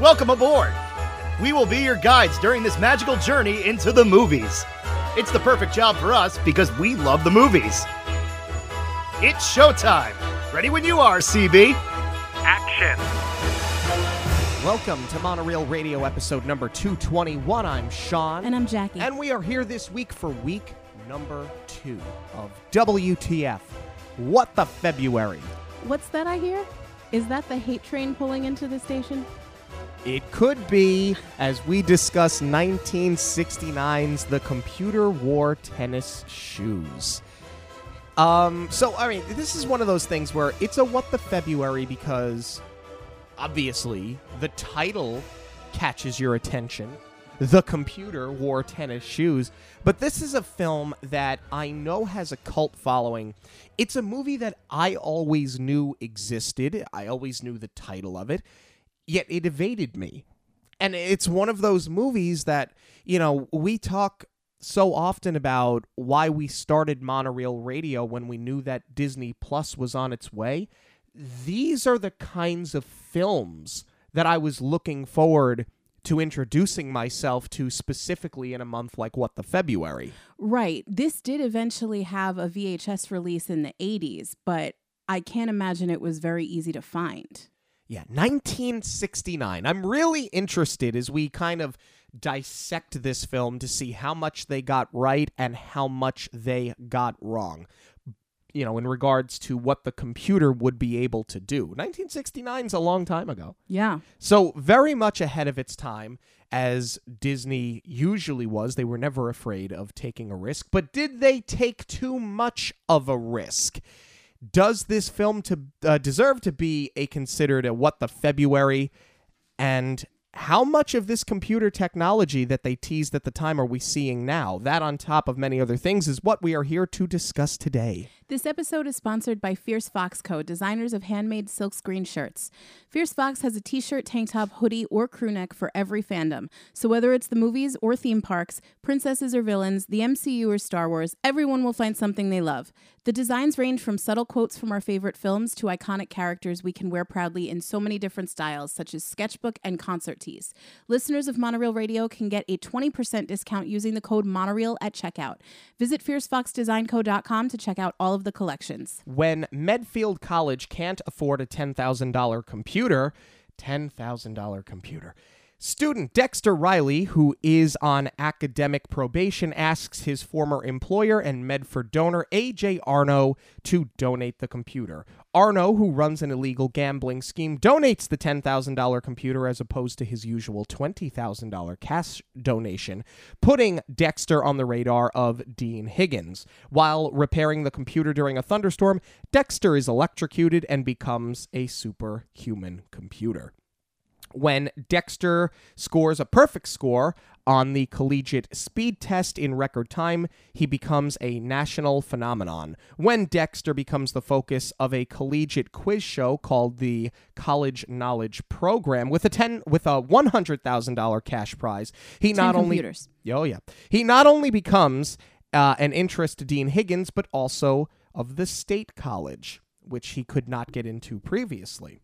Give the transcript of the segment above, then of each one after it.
Welcome aboard! We will be your guides during this magical journey into the movies. It's the perfect job for us because we love the movies. It's showtime! Ready when you are, CB! Action! Welcome to Monorail Radio episode number 221. I'm Sean. And I'm Jackie. And we are here this week for week number two of WTF. What the February? What's that I hear? Is that the hate train pulling into the station? It could be as we discuss 1969's The Computer Wore Tennis Shoes. Um, so I mean, this is one of those things where it's a what the February because obviously the title catches your attention. The computer wore tennis shoes, but this is a film that I know has a cult following. It's a movie that I always knew existed. I always knew the title of it, yet it evaded me. And it's one of those movies that, you know, we talk so often about why we started monorail radio when we knew that Disney Plus was on its way. These are the kinds of films that I was looking forward to introducing myself to specifically in a month like what the February. Right. This did eventually have a VHS release in the 80s, but I can't imagine it was very easy to find. Yeah, 1969. I'm really interested as we kind of dissect this film to see how much they got right and how much they got wrong. You know, in regards to what the computer would be able to do. 1969 is a long time ago. Yeah. So, very much ahead of its time, as Disney usually was. They were never afraid of taking a risk. But did they take too much of a risk? Does this film to uh, deserve to be a considered a what the February? And how much of this computer technology that they teased at the time are we seeing now? That, on top of many other things, is what we are here to discuss today. This episode is sponsored by Fierce Fox Co., designers of handmade silkscreen shirts. Fierce Fox has a t shirt, tank top, hoodie, or crew neck for every fandom. So whether it's the movies or theme parks, princesses or villains, the MCU or Star Wars, everyone will find something they love. The designs range from subtle quotes from our favorite films to iconic characters we can wear proudly in so many different styles, such as sketchbook and concert tees. Listeners of Monorail Radio can get a 20% discount using the code Monorail at checkout. Visit fiercefoxdesignco.com to check out all of the collections. When Medfield College can't afford a $10,000 computer, $10,000 computer. Student Dexter Riley, who is on academic probation, asks his former employer and Medford donor AJ Arno to donate the computer. Arno, who runs an illegal gambling scheme, donates the $10,000 computer as opposed to his usual $20,000 cash donation, putting Dexter on the radar of Dean Higgins. While repairing the computer during a thunderstorm, Dexter is electrocuted and becomes a superhuman computer when Dexter scores a perfect score on the collegiate speed test in record time, he becomes a national phenomenon. When Dexter becomes the focus of a collegiate quiz show called the College Knowledge Program with a 10 with a $100,000 cash prize, he Ten not computers. only Oh yeah. He not only becomes uh, an interest to Dean Higgins but also of the state college, which he could not get into previously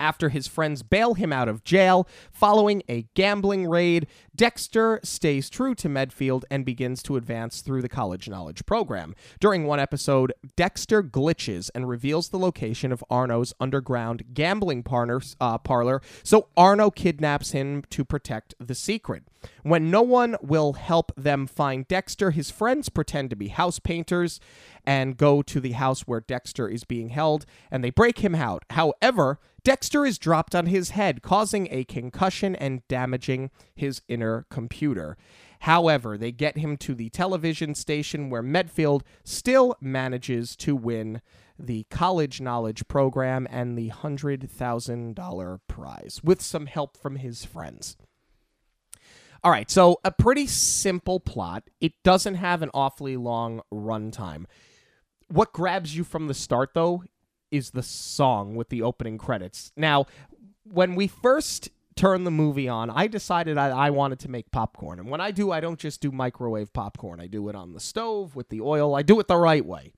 after his friends bail him out of jail following a gambling raid. Dexter stays true to Medfield and begins to advance through the college knowledge program. During one episode, Dexter glitches and reveals the location of Arno's underground gambling partner, uh, parlor, so Arno kidnaps him to protect the secret. When no one will help them find Dexter, his friends pretend to be house painters and go to the house where Dexter is being held, and they break him out. However, Dexter is dropped on his head, causing a concussion and damaging his inner computer. However, they get him to the television station where Medfield still manages to win the college knowledge program and the $100,000 prize with some help from his friends. All right, so a pretty simple plot. It doesn't have an awfully long runtime. What grabs you from the start, though, is the song with the opening credits. Now, when we first turned the movie on, I decided I, I wanted to make popcorn. And when I do, I don't just do microwave popcorn, I do it on the stove with the oil, I do it the right way.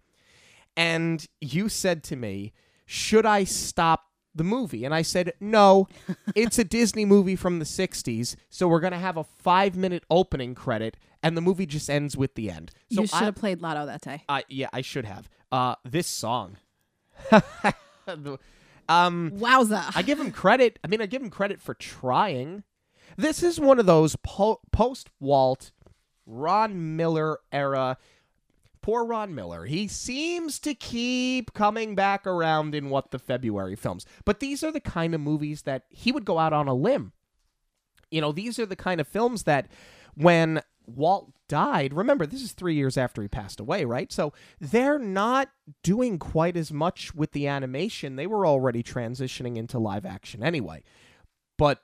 And you said to me, should I stop the movie. And I said, no, it's a Disney movie from the 60s, so we're going to have a five minute opening credit, and the movie just ends with the end. So you should I, have played Lotto that day. I, yeah, I should have. Uh, this song. Um, Wowza. I give him credit. I mean, I give him credit for trying. This is one of those po- post Walt, Ron Miller era. Poor Ron Miller. He seems to keep coming back around in what the February films. But these are the kind of movies that he would go out on a limb. You know, these are the kind of films that when Walt died, remember, this is three years after he passed away, right? So they're not doing quite as much with the animation. They were already transitioning into live action anyway. But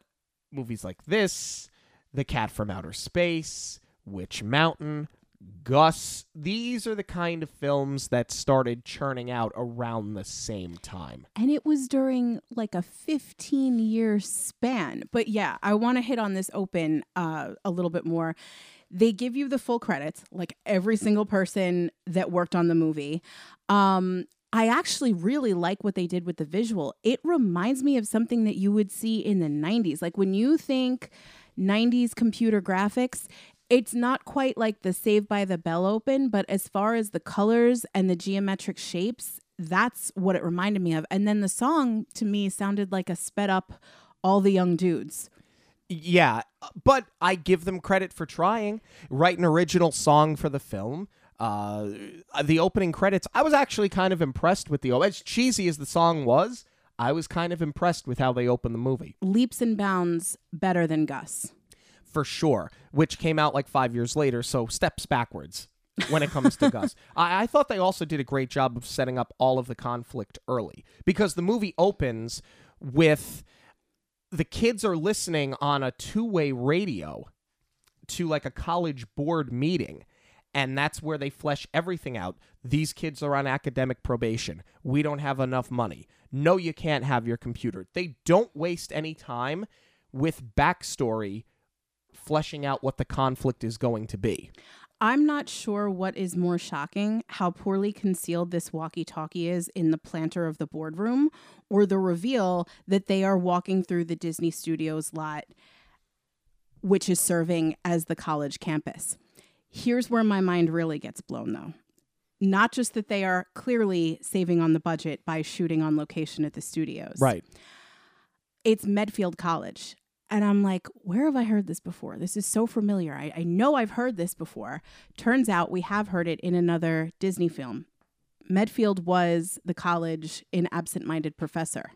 movies like this, The Cat from Outer Space, Witch Mountain, Gus, these are the kind of films that started churning out around the same time. and it was during like a 15 year span. But yeah, I want to hit on this open uh, a little bit more. They give you the full credits, like every single person that worked on the movie. Um, I actually really like what they did with the visual. It reminds me of something that you would see in the 90s. Like when you think 90s computer graphics, it's not quite like the Saved by the Bell open, but as far as the colors and the geometric shapes, that's what it reminded me of. And then the song to me sounded like a sped up All the Young Dudes. Yeah, but I give them credit for trying. Write an original song for the film. Uh, the opening credits, I was actually kind of impressed with the. As cheesy as the song was, I was kind of impressed with how they opened the movie. Leaps and bounds better than Gus. for sure, which came out like five years later, so steps backwards when it comes to Gus. I, I thought they also did a great job of setting up all of the conflict early because the movie opens with the kids are listening on a two way radio to like a college board meeting. And that's where they flesh everything out. These kids are on academic probation. We don't have enough money. No, you can't have your computer. They don't waste any time with backstory fleshing out what the conflict is going to be. I'm not sure what is more shocking how poorly concealed this walkie talkie is in the planter of the boardroom, or the reveal that they are walking through the Disney Studios lot, which is serving as the college campus. Here's where my mind really gets blown, though. Not just that they are clearly saving on the budget by shooting on location at the studios. Right. It's Medfield College. And I'm like, where have I heard this before? This is so familiar. I, I know I've heard this before. Turns out we have heard it in another Disney film. Medfield was the college in Absent Minded Professor,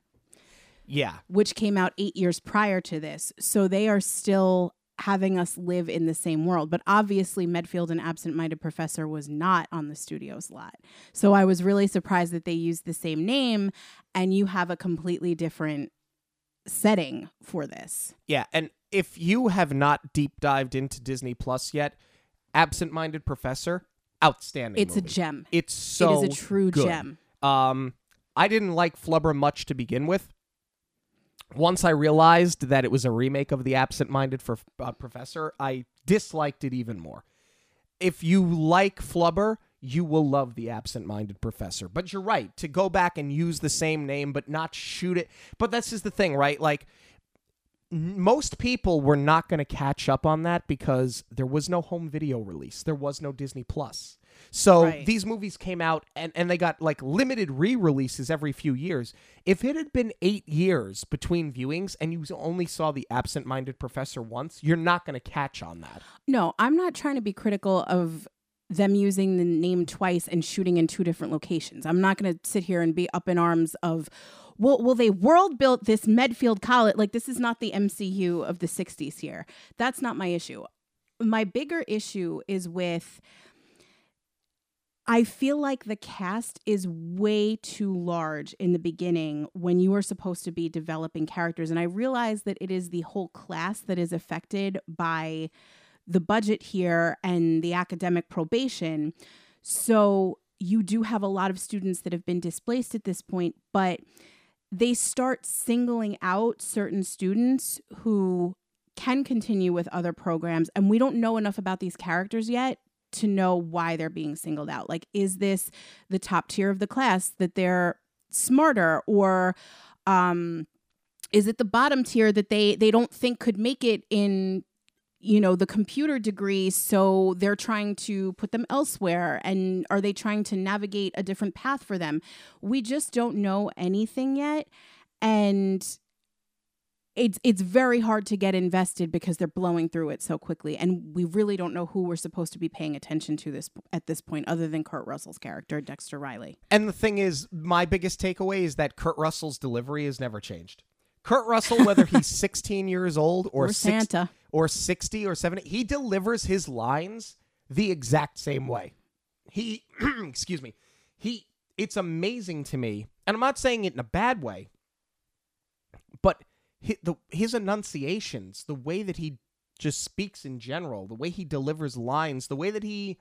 Yeah. which came out eight years prior to this. So they are still having us live in the same world. But obviously, Medfield and Absent Minded Professor was not on the studio's lot. So I was really surprised that they used the same name and you have a completely different setting for this. Yeah. And if you have not deep dived into Disney Plus yet, Absent Minded Professor, outstanding. It's a gem. It's so it is a true good. gem. Um, I didn't like Flubber much to begin with. Once I realized that it was a remake of The Absent Minded for uh, Professor, I disliked it even more. If you like Flubber, you will love The Absent Minded Professor. But you're right, to go back and use the same name but not shoot it. But that's just the thing, right? Like, most people were not going to catch up on that because there was no home video release, there was no Disney Plus. So Right. these movies came out and, and they got like limited re releases every few years. If it had been eight years between viewings and you only saw the absent minded professor once, you're not going to catch on that. No, I'm not trying to be critical of them using the name twice and shooting in two different locations. I'm not going to sit here and be up in arms of, well, well, they world built this Medfield College. Like, this is not the MCU of the 60s here. That's not my issue. My bigger issue is with. I feel like the cast is way too large in the beginning when you are supposed to be developing characters. And I realize that it is the whole class that is affected by the budget here and the academic probation. So you do have a lot of students that have been displaced at this point, but they start singling out certain students who can continue with other programs. And we don't know enough about these characters yet to know why they're being singled out. Like, is this the top tier of the class that they're smarter or um is it the bottom tier that they they don't think could make it in you know the computer degree so they're trying to put them elsewhere and are they trying to navigate a different path for them we just don't know anything yet and it's it's very hard to get invested because they're blowing through it so quickly and we really don't know who we're supposed to be paying attention to this at this point other than Kurt Russell's character Dexter Riley. And the thing is, my biggest takeaway is that Kurt Russell's delivery has never changed. Kurt Russell, whether he's 16 years old or, Or six- Santa. Or 60 or 70, he delivers his lines the exact same way. He, excuse me, he, it's amazing to me, and I'm not saying it in a bad way, but his, the, his enunciations, the way that he just speaks in general, the way he delivers lines, the way that he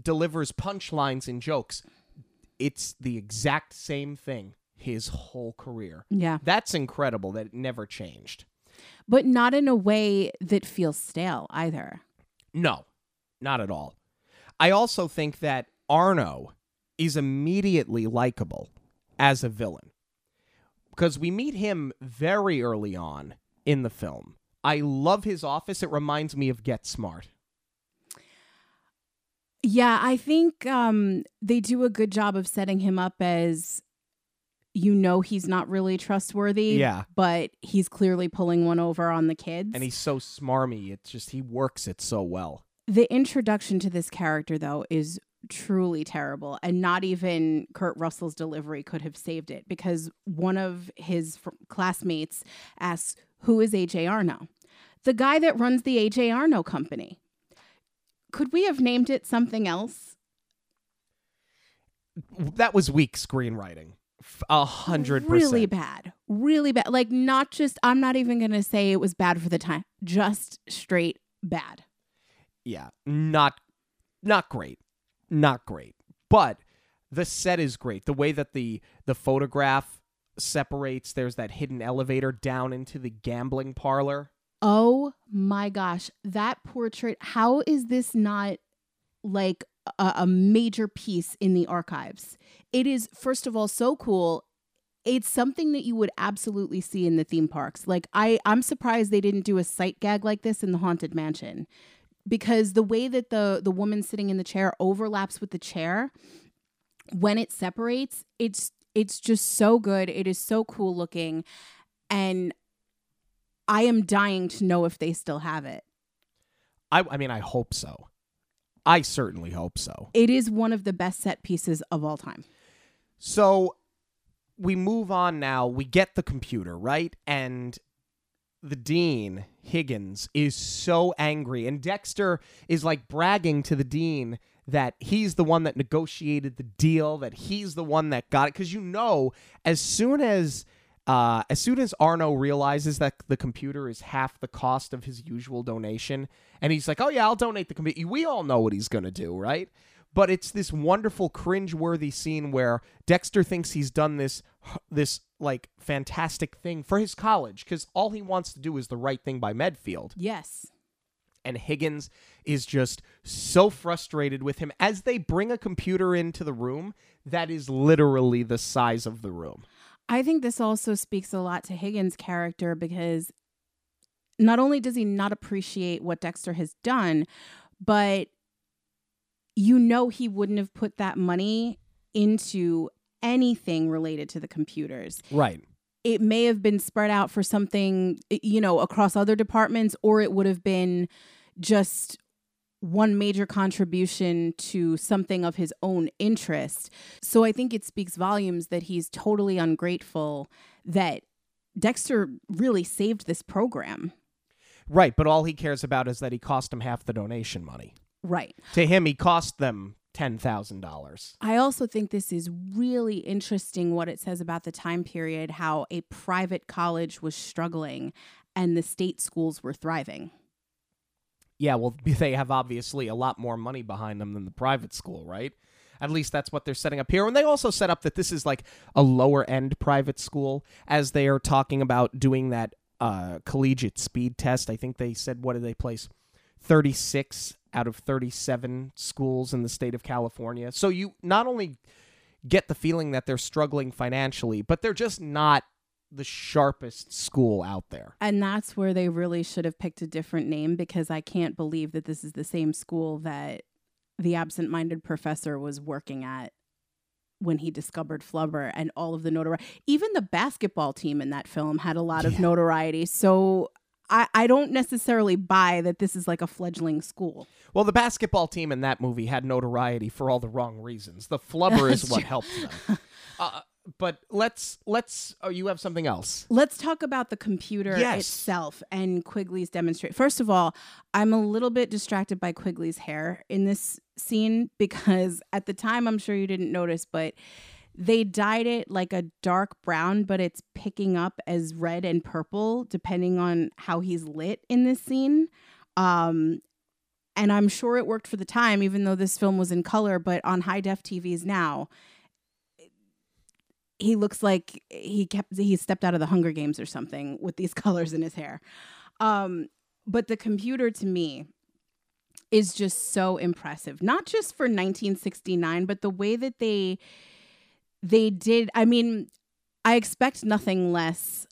delivers punchlines and jokes, it's the exact same thing his whole career. Yeah. That's incredible that it never changed. But not in a way that feels stale either. No, not at all. I also think that Arno is immediately likable as a villain because we meet him very early on in the film. I love his office. It reminds me of Get Smart. Yeah, I think um, they do a good job of setting him up as you know he's not really trustworthy. Yeah. But he's clearly pulling one over on the kids. And he's so smarmy. It's just, he works it so well. the introduction to this character, though, is truly terrible. And not even Kurt Russell's delivery could have saved it because one of his fr- classmates asks, Who is AJ Arno? The guy that runs the AJ Arno company. Could we have named it something else? That was weak screenwriting. A hundred percent. Really bad. Really bad. Like, not just, I'm not even going to say it was bad for the time, just straight bad. yeah, not not great. Not great. But the set is great. The way that the the photograph separates, there's that hidden elevator down into the gambling parlor. Oh my gosh, that portrait, how is this not like a, a major piece in the archives? It is, first of all, so cool. It's something that you would absolutely see in the theme parks. Like I I'm surprised they didn't do a sight gag like this in the haunted mansion. Because the way that the the woman sitting in the chair overlaps with the chair when it separates, it's it's just so good. It is so cool looking and I am dying to know if they still have it. I I mean, I hope so. I certainly hope so. It is one of the best set pieces of all time. So we move on now. We get the computer, right? And the dean, Higgins, is so angry. And Dexter is like bragging to the dean that he's the one that negotiated the deal, that he's the one that got it. Because you know, as soon as. Uh, as soon as Arno realizes that the computer is half the cost of his usual donation, and he's like, "Oh yeah, I'll donate the computer," we all know what he's gonna do, right? but it's this wonderful cringe-worthy scene where Dexter thinks he's done this this like fantastic thing for his college because all he wants to do is the right thing by Medfield. Yes. And Higgins is just so frustrated with him as they bring a computer into the room that is literally the size of the room. I think this also speaks a lot to Higgins' character because not only does he not appreciate what Dexter has done, but you know he wouldn't have put that money into anything related to the computers. Right. It may have been spread out for something, you know, across other departments, or it would have been just one major contribution to something of his own interest. So I think it speaks volumes that he's totally ungrateful that Dexter really saved this program. Right, but all he cares about is that he cost him half the donation money. Right. To him, he cost them $10,000. I also think this is really interesting what it says about the time period, how a private college was struggling and the state schools were thriving. Yeah, well, they have obviously a lot more money behind them than the private school, right? At least that's what they're setting up here. And they also set up that this is like a lower end private school as they are talking about doing that uh, collegiate speed test. I think they said, what did they place? 36 out of 37 schools in the state of California. So you not only get the feeling that they're struggling financially, but they're just not the sharpest school out there. And that's where they really should have picked a different name because I can't believe that this is the same school that the absent minded professor was working at when he discovered Flubber and all of the notoriety. Even the basketball team in that film had a lot of Yeah. notoriety. So I, I don't necessarily buy that this is like a fledgling school. Well, the basketball team in that movie had notoriety for all the wrong reasons. The flubber is what helped them. Uh, but let's let's. Oh, you have something else. Let's talk about the computer Yes. itself and Quigley's demonstrate. First of all, I'm a little bit distracted by Quigley's hair in this scene because at the time, I'm sure you didn't notice, but they dyed it like a dark brown, but it's picking up as red and purple depending on how he's lit in this scene. Um, and I'm sure it worked for the time, even though this film was in color, but on high def TVs now, he looks like he kept he stepped out of the Hunger Games or something with these colors in his hair. Um, but the computer to me is just so impressive. Not just for 1969, but the way that they they did. I mean, I expect nothing less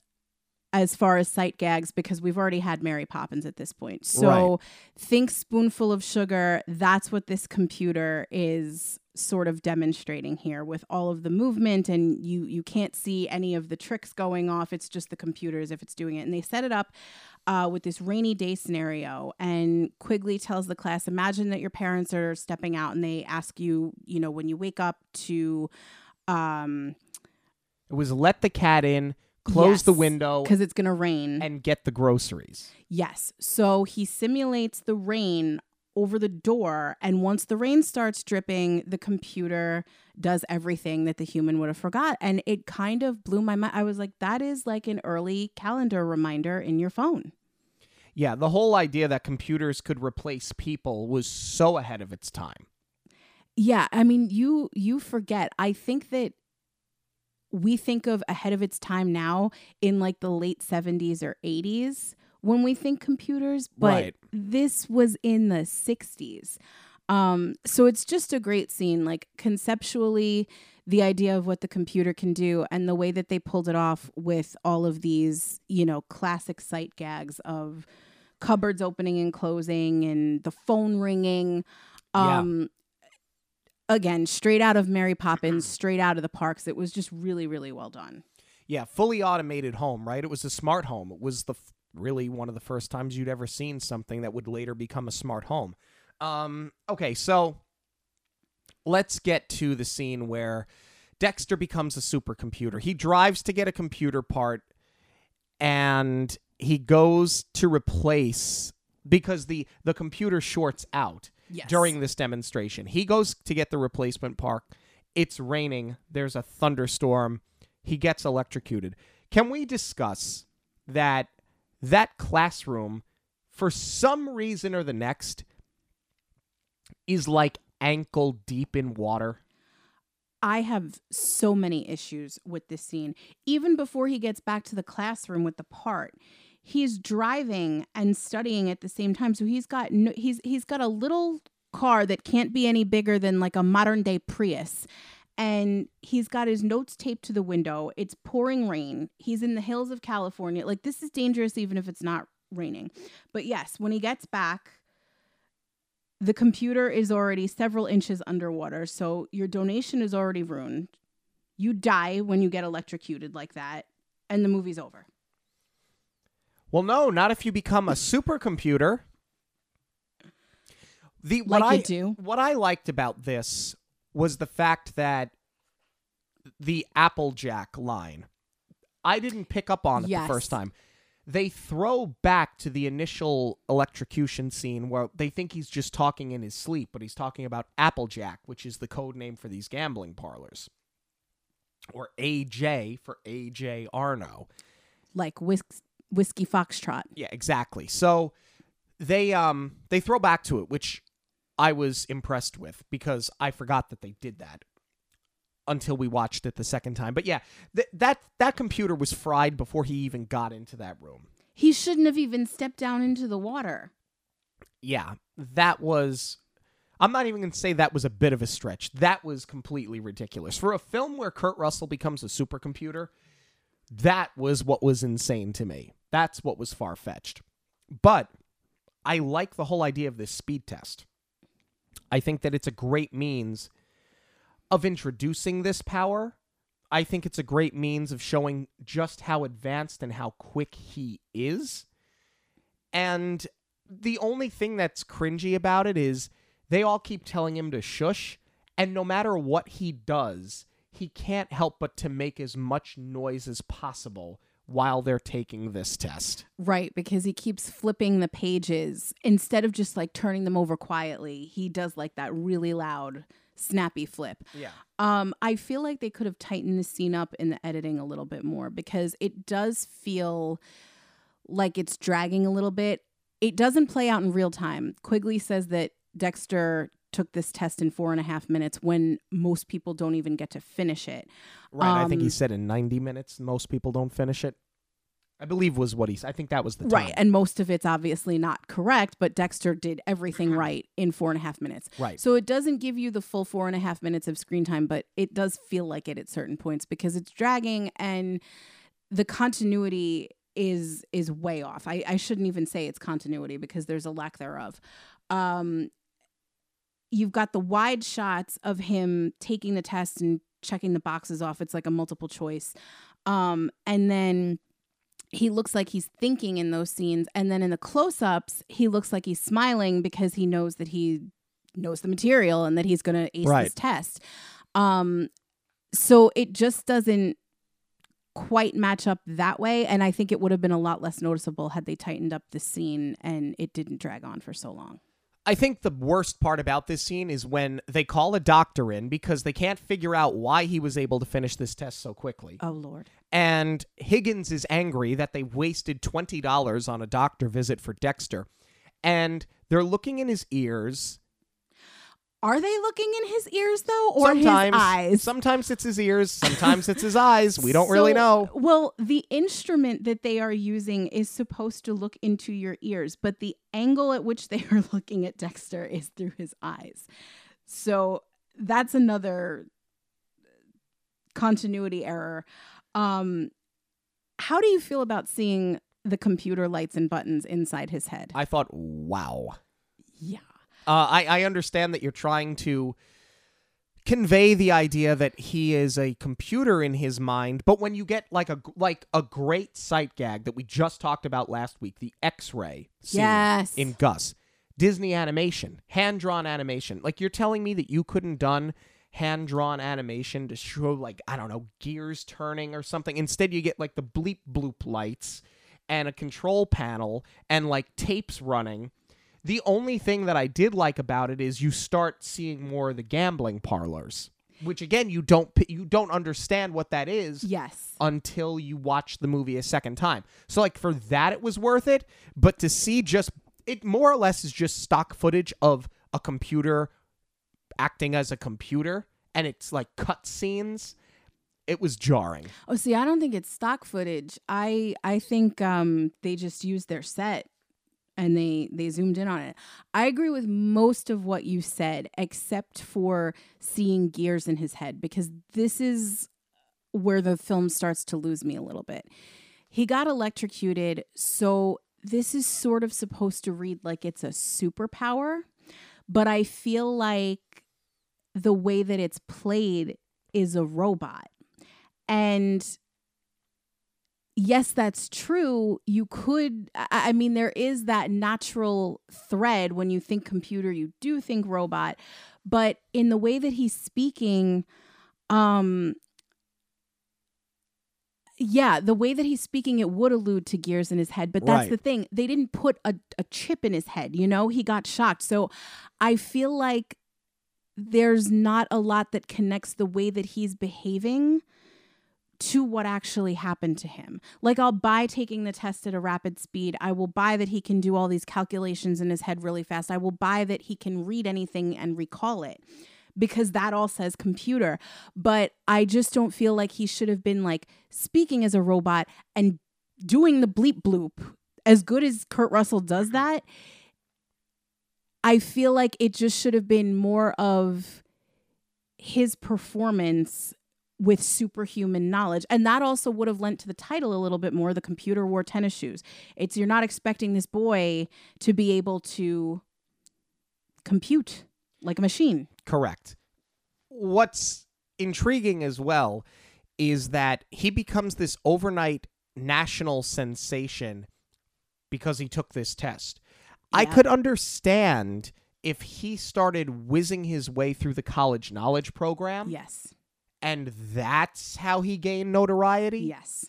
as far as sight gags because we've already had Mary Poppins at this point. So Right. think spoonful of sugar. That's what this computer is sort of demonstrating here with all of the movement and you you can't see any of the tricks going off it's just the computer as if it's doing it and they set it up uh, with this rainy day scenario and quigley tells the class imagine that your parents are stepping out and they ask you you know when you wake up to um It was let the cat in, close the window, because it's gonna rain and get the groceries. Yes. So he simulates the rain over the door. And once the rain starts dripping, the computer does everything that the human would have forgot. And it kind of blew my mind. I was like, that is like an early calendar reminder in your phone. Yeah, the whole idea that computers could replace people was so ahead of its time. Yeah, I mean, you you forget. I think that we think of ahead of its time now in like the late 70s or 80s when we think computers, but Right. this was in the 60s. Um, so it's just a great scene. Like conceptually, the idea of what the computer can do and the way that they pulled it off with all of these, you know, classic sight gags of cupboards opening and closing and the phone ringing. Um, again, straight out of Mary Poppins, straight out of the parks. It was just really, really well done. Yeah, fully automated home, right? It was a smart home. It was the f- really one of the first times you'd ever seen something that would later become a smart home. Um, okay, so let's get to the scene where Dexter becomes a supercomputer. He drives to get a computer part and he goes to replace because the the computer shorts out Yes. during this demonstration. He goes to get the replacement part. It's raining. There's a thunderstorm. He gets electrocuted. Can we discuss that that classroom for some reason or the next is like ankle deep in water? I have so many issues with this scene. Even before he gets back to the classroom with the part, he's driving and studying at the same time. So he's got no, he's he's got a little car that can't be any bigger than like a modern day Prius. And he's got his notes taped to the window. It's pouring rain. He's in the hills of California. Like this is dangerous even if it's not raining. But yes, when he gets back, the computer is already several inches underwater, so your donation is already ruined. You die when you get electrocuted like that, and the movie's over. Well, no, not if you become a supercomputer. The what Like I do. what I liked about this was the fact that the Applejack line. I didn't pick up on it Yes. the first time. They throw back to the initial electrocution scene where they think he's just talking in his sleep, but he's talking about Applejack, which is the code name for these gambling parlors. Or AJ for AJ Arno. Like whis- whiskey foxtrot. Yeah, exactly. So they um they throw back to it, which I was impressed with because I forgot that they did that until we watched it the second time. But yeah, th- that that computer was fried before he even got into that room. He shouldn't have even stepped down into the water. Yeah, that was I'm not even going to say that was a bit of a stretch. That was completely ridiculous. For a film where Kurt Russell becomes a supercomputer, That was what was insane to me. That's what was far fetched. But I like the whole idea of this speed test. I think that it's a great means of introducing this power. I think it's a great means of showing just how advanced and how quick he is. And the only thing that's cringy about it is they all keep telling him to shush, and no matter what he does, he can't help but to make as much noise as possible while they're taking this test. Right, because he keeps flipping the pages instead of just like turning them over quietly. He does like that really loud snappy flip. Yeah. Um I feel like they could have tightened the scene up in the editing a little bit more because it does feel like it's dragging a little bit. It doesn't play out in real time. Quigley says that Dexter took this test in four and a half minutes when most people don't even get to finish it. Right. I think he Um, said in 90 minutes, most people don't finish it. I believe was what he said. I think that was the time. Right. And most of it's obviously not correct, but Dexter did everything right in four and a half minutes. Right. So it doesn't give you the full four and a half minutes of screen time, but it does feel like it at certain points because it's dragging and the continuity is is way off. I, I shouldn't even say it's continuity because there's a lack thereof. Um you've got the wide shots of him taking the test and checking the boxes off. It's like a multiple choice. Um and then he looks like he's thinking in those scenes and then in the close-ups he looks like he's smiling because he knows that he knows the material and that he's going to ace Right. this test um so it just doesn't quite match up that way and i think it would have been a lot less noticeable had they tightened up the scene and it didn't drag on for so long I think the worst part about this scene is when they call a doctor in because they can't figure out why he was able to finish this test so quickly. oh lord And Higgins is angry that they wasted $20 on a doctor visit for Dexter. And they're looking in his ears. Are they looking in his ears though or sometimes, his eyes Sometimes it's his ears, sometimes it's his eyes. We don't really know. Well, the instrument that they are using is supposed to look into your ears, but the angle at which they are looking at Dexter is through his eyes. So that's another continuity error. Um, how do you feel about seeing the computer lights and buttons inside his head? I thought, wow. yeah. Uh, I, I understand that you're trying to convey the idea that he is a computer in his mind, but when you get like a like a great sight gag that we just talked about last week, the X-ray scene Yes. in Gus, Disney animation, hand drawn animation. Like you're telling me that you couldn't done hand drawn animation to show like I don't know gears turning or something. Instead, you get like the bleep bloop lights and a control panel and like tapes running. The only thing that I did like about it is you start seeing more of the gambling parlors, which again you don't you don't understand what that is Yes. until you watch the movie a second time. So like for that it was worth it, but to see just it more or less is just stock footage of a computer acting as a computer and it's like cut scenes. It was jarring. Oh, see, I don't think it's stock footage. I I think um they just used their set and they they zoomed in on it. I agree with most of what you said except for seeing gears in his head because this is where the film starts to lose me a little bit. He got electrocuted, so this is sort of supposed to read like it's a superpower, but I feel like the way that it's played is a robot. And yes, that's true. You could, I mean, there is that natural thread when you think computer, you do think robot. But in the way that he's speaking, um, yeah, the way that he's speaking, it would allude to gears in his head. But that's Right. the thing. They didn't put a, a chip in his head, you know? He got shocked. So I feel like there's not a lot that connects the way that he's behaving to what actually happened to him. Like I'll buy taking the test at a rapid speed. I will buy that he can do all these calculations in his head really fast. I will buy that he can read anything and recall it because that all says computer. But I just don't feel like he should have been like speaking as a robot and doing the bleep bloop. As good as Kurt Russell does that, I feel like it just should have been more of his performance with superhuman knowledge. And that also would have lent to the title a little bit more the computer wore tennis shoes. It's you're not expecting this boy to be able to compute like a machine. Correct. What's intriguing as well is that he becomes this overnight national sensation because he took this test. I could understand if he started whizzing his way through the college knowledge program Yes. And that's how he gained notoriety. Yes.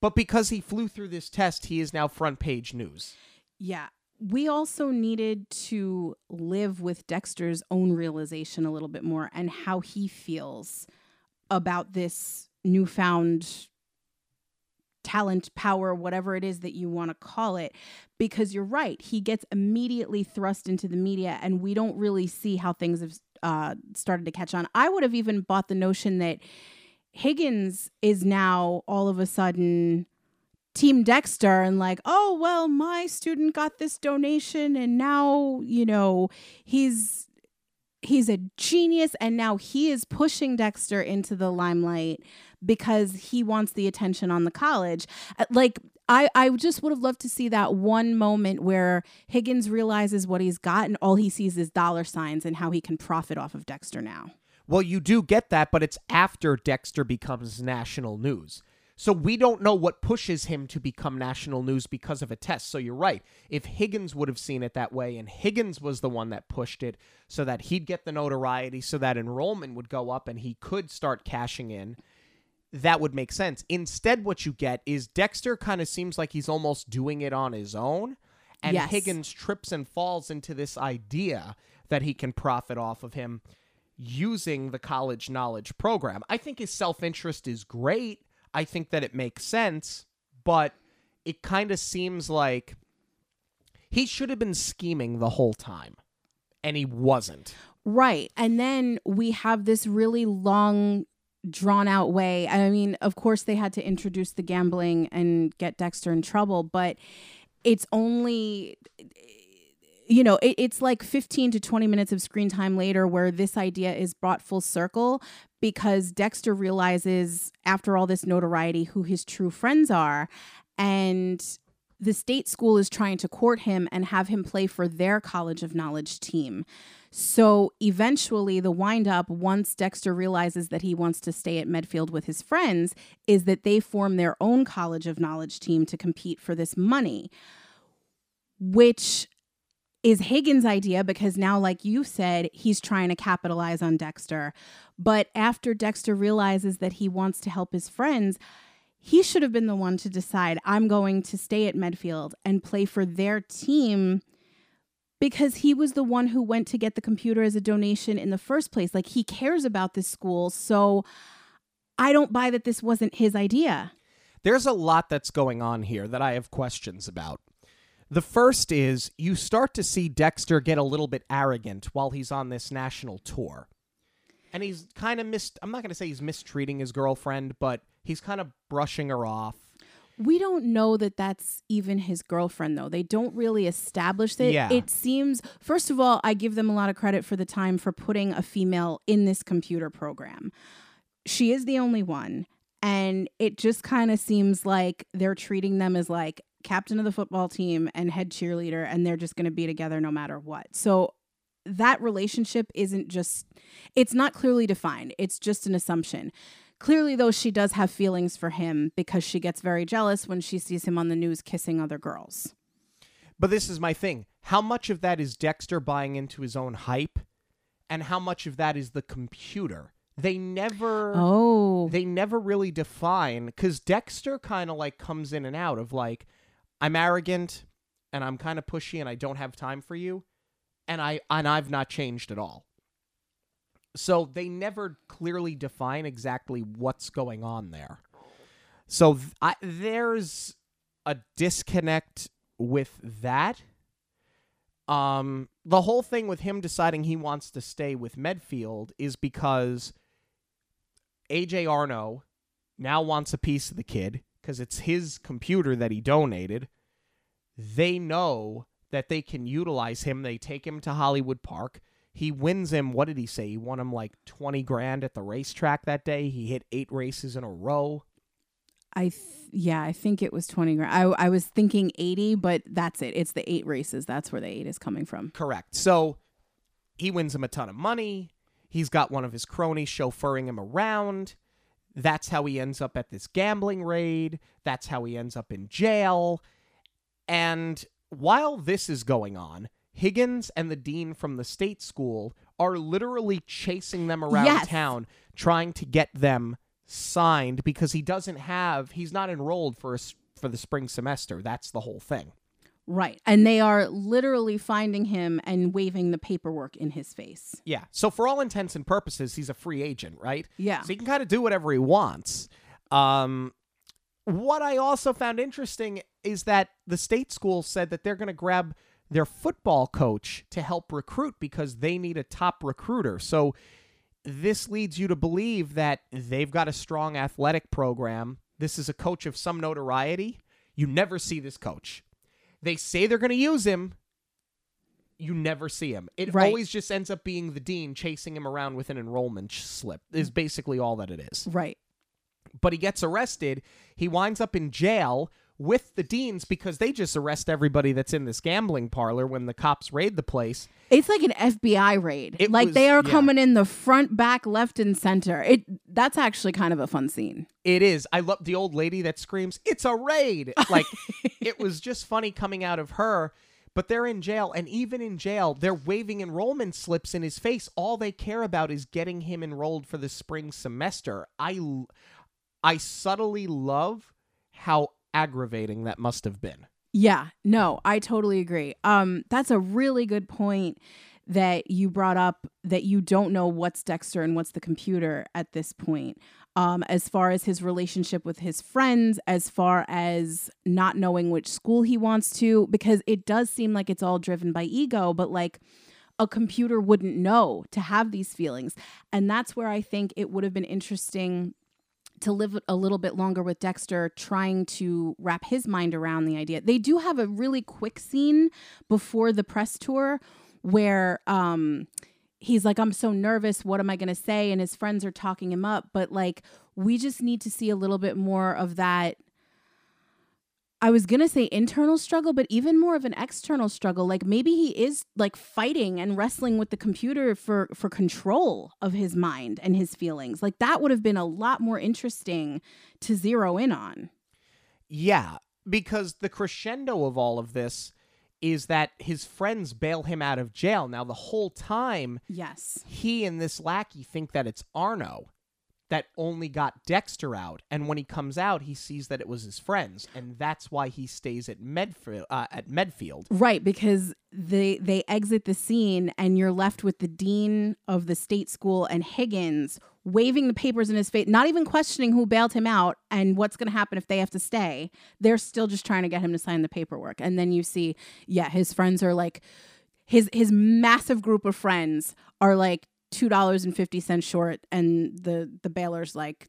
But because he flew through this test, he is now front page news. Yeah. We also needed to live with Dexter's own realization a little bit more and how he feels about this newfound talent, power, whatever it is that you want to call it. Because you're right, he gets immediately thrust into the media, and we don't really see how things have uh, started to catch on. I would have even bought the notion that Higgins is now all of a sudden Team Dexter and like, oh, well, my student got this donation and now, you know, he's he's a genius and now he is pushing Dexter into the limelight because he wants the attention on the college. Uh, Like I I just would have loved to see that one moment where Higgins realizes what he's got and all he sees is dollar signs and how he can profit off of Dexter now. Well, you do get that, but it's after Dexter becomes national news. So we don't know what pushes him to become national news because of a test. So you're right. If Higgins would have seen it that way and Higgins was the one that pushed it so that he'd get the notoriety, so that enrollment would go up and he could start cashing in, that would make sense. Instead, what you get is Dexter kind of seems like he's almost doing it on his own. And Yes. Higgins trips and falls into this idea that he can profit off of him using the college knowledge program. I think his self interest is great. I think that it makes sense, but it kind of seems like he should have been scheming the whole time, and he wasn't. Right. And then we have this really long, drawn out way. I mean, of course, they had to introduce the gambling and get Dexter in trouble, but it's only. You know, it, it's like 15 to 20 minutes of screen time later where this idea is brought full circle because Dexter realizes, after all this notoriety, who his true friends are. And the state school is trying to court him and have him play for their College of Knowledge team. So eventually, the wind up, once Dexter realizes that he wants to stay at Medfield with his friends, is that they form their own College of Knowledge team to compete for this money, which is Higgins' idea because now, like you said, he's trying to capitalize on Dexter. But after Dexter realizes that he wants to help his friends, he should have been the one to decide I'm going to stay at Medfield and play for their team because he was the one who went to get the computer as a donation in the first place. Like he cares about this school. So I don't buy that this wasn't his idea. There's a lot that's going on here that I have questions about. The first is you start to see Dexter get a little bit arrogant while he's on this national tour. And he's kind of missed, I'm not going to say he's mistreating his girlfriend, but he's kind of brushing her off. We don't know that that's even his girlfriend, though. They don't really establish it. Yeah. It seems, first of all, I give them a lot of credit for the time for putting a female in this computer program. She is the only one. And it just kind of seems like they're treating them as like captain of the football team and head cheerleader, and they're just going to be together no matter what. So that relationship isn't just, it's not clearly defined. It's just an assumption. Clearly, though, she does have feelings for him because she gets very jealous when she sees him on the news kissing other girls. But this is my thing. How much of that is Dexter buying into his own hype? And how much of that is the computer? They never Oh, they never really define because Dexter kind of like comes in and out of like, I'm arrogant and I'm kind of pushy and I don't have time for you, and I and I've not changed at all. So they never clearly define exactly what's going on there. So th- I, there's a disconnect with that. Um, the whole thing with him deciding he wants to stay with Medfield is because AJ Arno now wants a piece of the kid because it's his computer that he donated. They know that they can utilize him. They take him to Hollywood Park. He wins him. What did he say? He won him like twenty grand at the racetrack that day. He hit eight races in a row. I th- yeah, I think it was 20 grand. I, I was thinking 80, but that's it. It's the eight races. That's where the eight is coming from. Correct. So he wins him a ton of money. He's got one of his cronies chauffeuring him around. That's how he ends up at this gambling raid. That's how he ends up in jail. And while this is going on, Higgins and the dean from the state school are literally chasing them around Yes. town, trying to get them signed because he doesn't have, he's not enrolled for a, for the spring semester. That's the whole thing. Right. And they are literally finding him and waving the paperwork in his face. Yeah. So for all intents and purposes, he's a free agent, right? Yeah. So he can kind of do whatever he wants. Um, what I also found interesting is that the state school said that they're going to grab their football coach to help recruit because they need a top recruiter. So this leads you to believe that they've got a strong athletic program. This is a coach of some notoriety. You never see this coach. They say they're going to use him. You never see him. It Right. always just ends up being the dean chasing him around with an enrollment slip. Is basically all that it is. Right. But he gets arrested. He winds up in jail with the deans because they just arrest everybody that's in this gambling parlor when the cops raid the place. It's like an FBI raid. It like was- they are yeah. coming in the front, back, left, and center. It that's actually kind of a fun scene. It is. I love the old lady that screams, "It's a raid!" Like it was just funny coming out of her. But they're in jail, and even in jail, they're waving enrollment slips in his face. All they care about is getting him enrolled for the spring semester. I, I subtly love how aggravating that must have been. Yeah, no, I totally agree. Um, that's a really good point that you brought up that you don't know what's Dexter and what's the computer at this point. Um, as far as his relationship with his friends, as far as not knowing which school he wants to, because it does seem like it's all driven by ego, but like a computer wouldn't know to have these feelings. And that's where I think it would have been interesting to live a little bit longer with Dexter, trying to wrap his mind around the idea. They do have a really quick scene before the press tour where um, he's like, I'm so nervous. What am I going to say? And his friends are talking him up. But like, we just need to see a little bit more of that. I was going to say internal struggle, but even more of an external struggle. Like maybe he is like fighting and wrestling with the computer for for control of his mind and his feelings. Like that would have been a lot more interesting to zero in on. Yeah, because the crescendo of all of this is that his friends bail him out of jail. Now, the whole time, Yes. he and this lackey think that it's Arno that only got Dexter out, and when he comes out, he sees that it was his friends, and that's why he stays at Medfield. Uh, at Medfield. Right, because they they exit the scene and you're left with the dean of the state school and Higgins waving the papers in his face, not even questioning who bailed him out and what's going to happen if they have to stay. They're still just trying to get him to sign the paperwork. And then you see, yeah, his friends are like his his massive group of friends are like two dollars and fifty cents short, and the the bailer's like,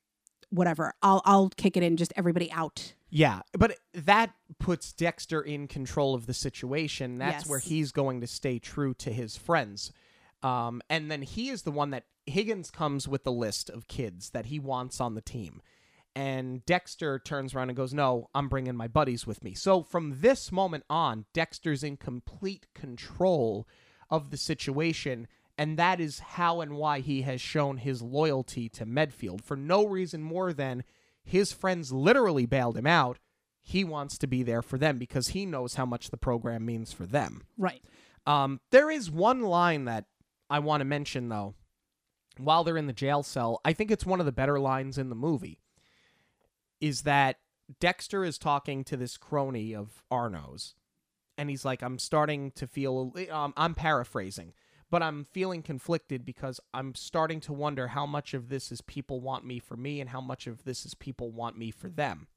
whatever, I'll I'll kick it in, just everybody out. Yeah, but that puts Dexter in control of the situation. That's Yes. where he's going to stay true to his friends. Um, and then he is the one that Higgins comes with the list of kids that he wants on the team. And Dexter turns around and goes, No, I'm bringing my buddies with me. So from this moment on, Dexter's in complete control of the situation. And that is how and why he has shown his loyalty to Medfield for no reason more than his friends literally bailed him out. He wants to be there for them because he knows how much the program means for them. Right. Um, there is one line that I want to mention, though, while they're in the jail cell. I think it's one of the better lines in the movie. Is that Dexter is talking to this crony of Arno's, and he's like, I'm starting to feel, um, I'm paraphrasing, but I'm feeling conflicted because I'm starting to wonder how much of this is people want me for me and how much of this is people want me for them.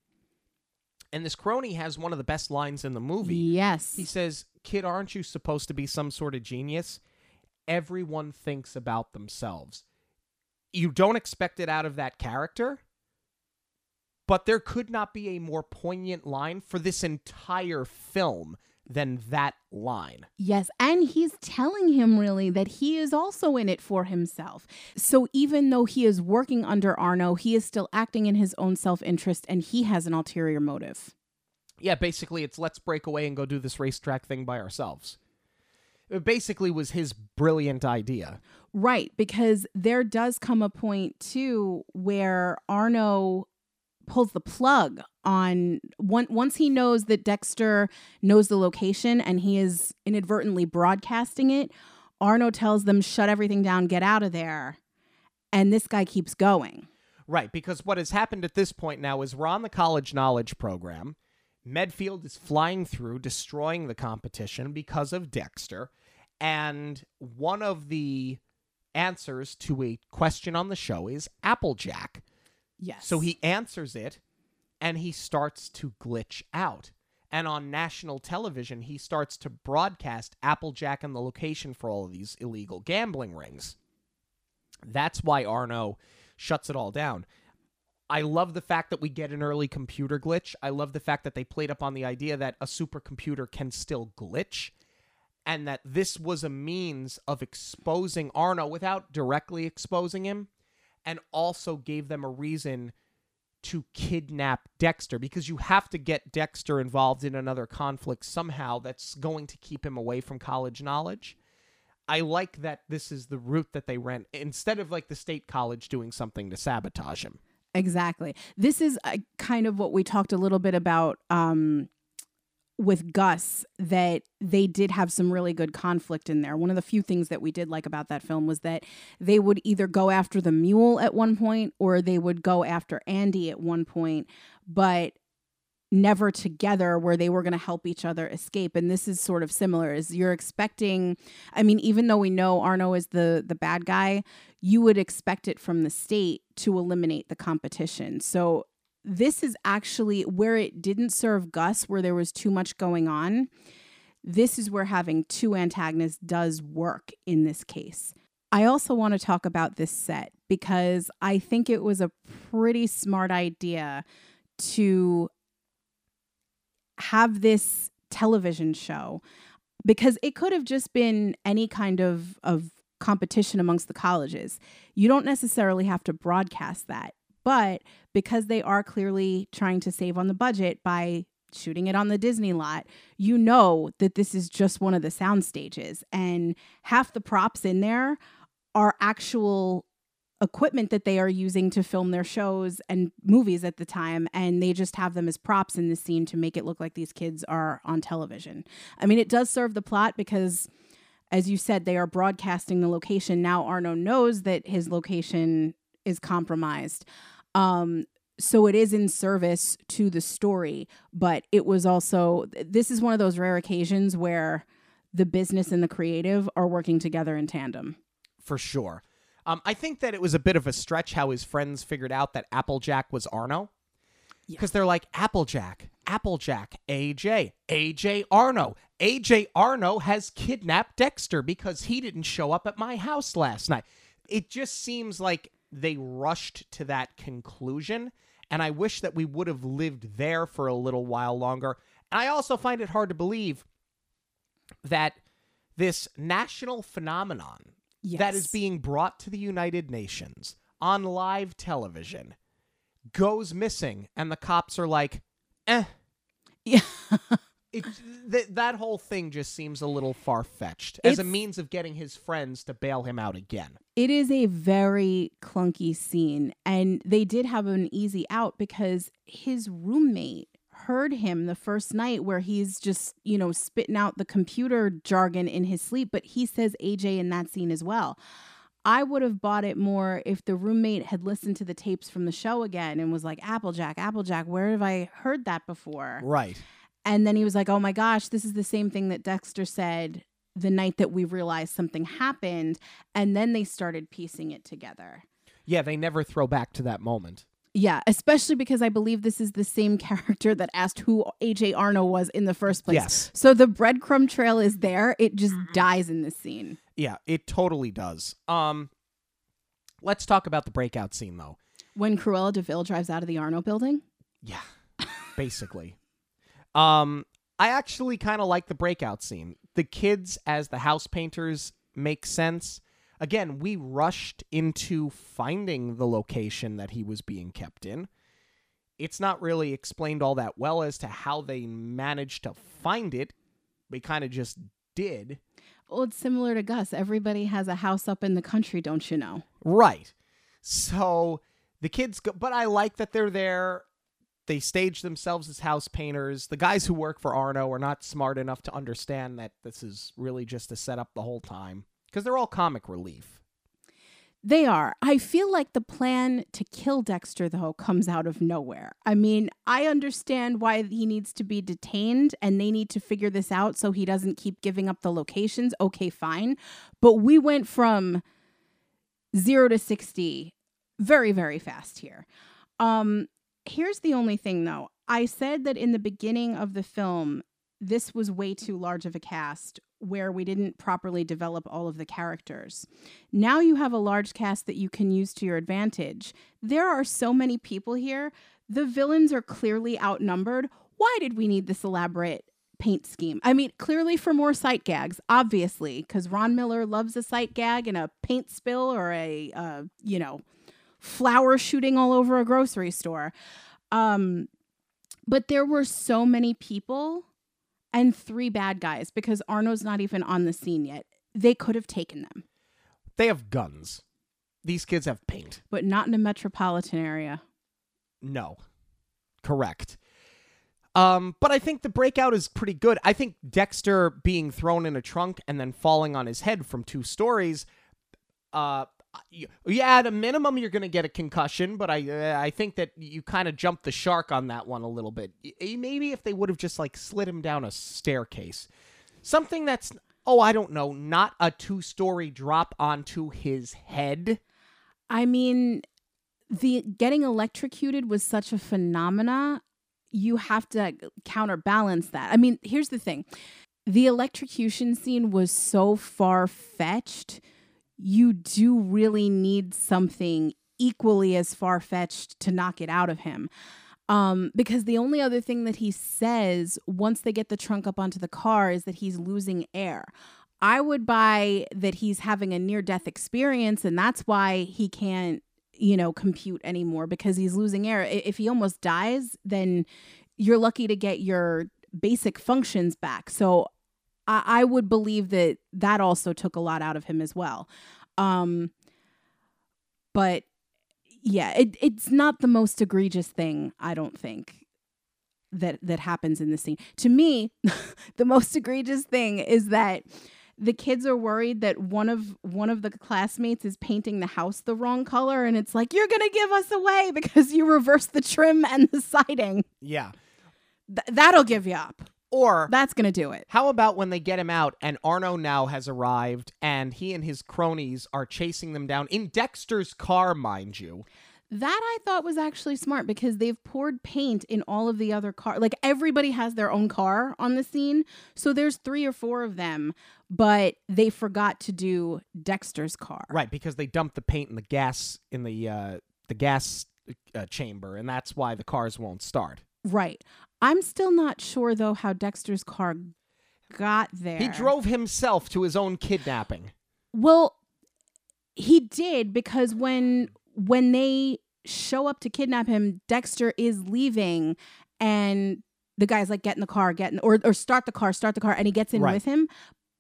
And this crony has one of the best lines in the movie. Yes. He says, Kid, aren't you supposed to be some sort of genius? Everyone thinks about themselves. You don't expect it out of that character, but there could not be a more poignant line for this entire film than that line. Yes, and he's telling him really that he is also in it for himself. So even though he is working under Arno, he is still acting in his own self interest and he has an ulterior motive. Yeah, basically, it's let's break away and go do this racetrack thing by ourselves. It basically was his brilliant idea. Right, because there does come a point too where Arno pulls the plug on one, once he knows that Dexter knows the location and he is inadvertently broadcasting it. Arno tells them, "Shut everything down, get out of there," and this guy keeps going. Right, because what has happened at this point now is we're on the college knowledge program. Medfield is flying through, destroying the competition because of Dexter. And one of the answers to a question on the show is Applejack. Yes. So he answers it and he starts to glitch out. And on national television, he starts to broadcast Applejack and the location for all of these illegal gambling rings. That's why Arno shuts it all down. I love the fact that we get an early computer glitch. I love the fact that they played up on the idea that a supercomputer can still glitch and that this was a means of exposing Arno without directly exposing him and also gave them a reason to kidnap Dexter because you have to get Dexter involved in another conflict somehow that's going to keep him away from college knowledge. I like that this is the route that they ran instead of like the state college doing something to sabotage him. Exactly. This is uh, kind of what we talked a little bit about um, with Gus, that they did have some really good conflict in there. One of the few things that we did like about that film was that they would either go after the mule at one point or they would go after Andy at one point, but never together where they were going to help each other escape and this is sort of similar is you're expecting i mean even though we know arno is the the bad guy you would expect it from the state to eliminate the competition so this is actually where it didn't serve gus where there was too much going on this is where having two antagonists does work in this case I also want to talk about this set because I think it was a pretty smart idea to have this television show because it could have just been any kind of of competition amongst the colleges. You don't necessarily have to broadcast that. But because they are clearly trying to save on the budget by shooting it on the Disney lot, you know that this is just one of the sound stages and half the props in there are actual equipment that they are using to film their shows and movies at the time and they just have them as props in the scene to make it look like these kids are on television. I mean it does serve the plot because as you said they are broadcasting the location now Arno knows that his location is compromised. Um so it is in service to the story, but it was also this is one of those rare occasions where the business and the creative are working together in tandem. For sure. Um, I think that it was a bit of a stretch how his friends figured out that Applejack was Arno. Because they're like, Applejack, Applejack, AJ, AJ Arno. AJ Arno has kidnapped Dexter because he didn't show up at my house last night. It just seems like they rushed to that conclusion. And I wish that we would have lived there for a little while longer. And I also find it hard to believe that this national phenomenon that is being brought to the United Nations on live television goes missing, and the cops are like, eh. Yeah. It, th- that whole thing just seems a little far fetched as a means of getting his friends to bail him out again. It is a very clunky scene, and they did have an easy out because his roommate heard him the first night where he's just, you know, spitting out the computer jargon in his sleep, but he says AJ in that scene as well. I would have bought it more if the roommate had listened to the tapes from the show again and was like, Applejack, Applejack, where have I heard that before? Right. And then he was like, oh my gosh, this is the same thing that Dexter said the night that we realized something happened. And then they started piecing it together. Yeah, they never throw back to that moment. Yeah, especially because I believe this is the same character that asked who AJ Arno was in the first place. Yes. So the breadcrumb trail is there. It just dies in this scene. Yeah, it totally does. Um, let's talk about the breakout scene though. When Cruella de Vil drives out of the Arno building. Yeah, basically. Um, I actually kind of like the breakout scene. The kids as the house painters make sense. Again, we rushed into finding the location that he was being kept in. It's not really explained all that well as to how they managed to find it. They kind of just did. Well, it's similar to Gus. Everybody has a house up in the country, don't you know? Right. So the kids go, but I like that they're there. They stage themselves as house painters. The guys who work for Arno are not smart enough to understand that this is really just a setup the whole time because they're all comic relief. They are. I feel like the plan to kill Dexter, though, comes out of nowhere. I mean, I understand why he needs to be detained and they need to figure this out so he doesn't keep giving up the locations. Okay, fine. But we went from zero to 60 very, very fast here. Um, here's the only thing, though. I said that in the beginning of the film, this was way too large of a cast where we didn't properly develop all of the characters. Now you have a large cast that you can use to your advantage. There are so many people here. The villains are clearly outnumbered. Why did we need this elaborate paint scheme? I mean, clearly for more sight gags, obviously, because Ron Miller loves a sight gag and a paint spill or a, uh, you know, flour shooting all over a grocery store. Um, but there were so many people and three bad guys because Arno's not even on the scene yet. They could have taken them, They have guns. These kids have paint. but not in a metropolitan area. No. Correct. Um, but I think the breakout is pretty good. I think Dexter being thrown in a trunk and then falling on his head from two stories, uh, yeah, at a minimum you're going to get a concussion, but I uh, I think that you kind of jumped the shark on that one a little bit. Maybe if they would have just like slid him down a staircase, something that's oh I don't know, not a two story drop onto his head. I mean, the getting electrocuted was such a phenomena. You have to counterbalance that. I mean, here's the thing. The electrocution scene was so far fetched. You do really need something equally as far fetched to knock it out of him. Um, because the only other thing that he says once they get the trunk up onto the car is that he's losing air. I would buy that he's having a near death experience and that's why he can't, you know, compute anymore because he's losing air. If he almost dies, then you're lucky to get your basic functions back. So I, I would believe that that also took a lot out of him as well. Um, but yeah, it, it's not the most egregious thing, I don't think, that that happens in the scene. To me, the most egregious thing is that the kids are worried that one of one of the classmates is painting the house the wrong color and it's like you're going to give us away because you reversed the trim and the siding. Yeah. Th- that'll give you up. Or That's going to do it. How about when they get him out and Arno now has arrived and he and his cronies are chasing them down in Dexter's car, mind you? That I thought was actually smart because they've poured paint in all of the other cars. Like everybody has their own car on the scene. So there's three or four of them, but they forgot to do Dexter's car. Right, because they dumped the paint in the gas in the uh, the gas uh, chamber, and that's why the cars won't start. Right. I'm still not sure though how Dexter's car got there. He drove himself to his own kidnapping. Well, he did because when when they show up to kidnap him, Dexter is leaving and the guy's like get in the car, get in or or start the car, start the car and he gets in Right. with him.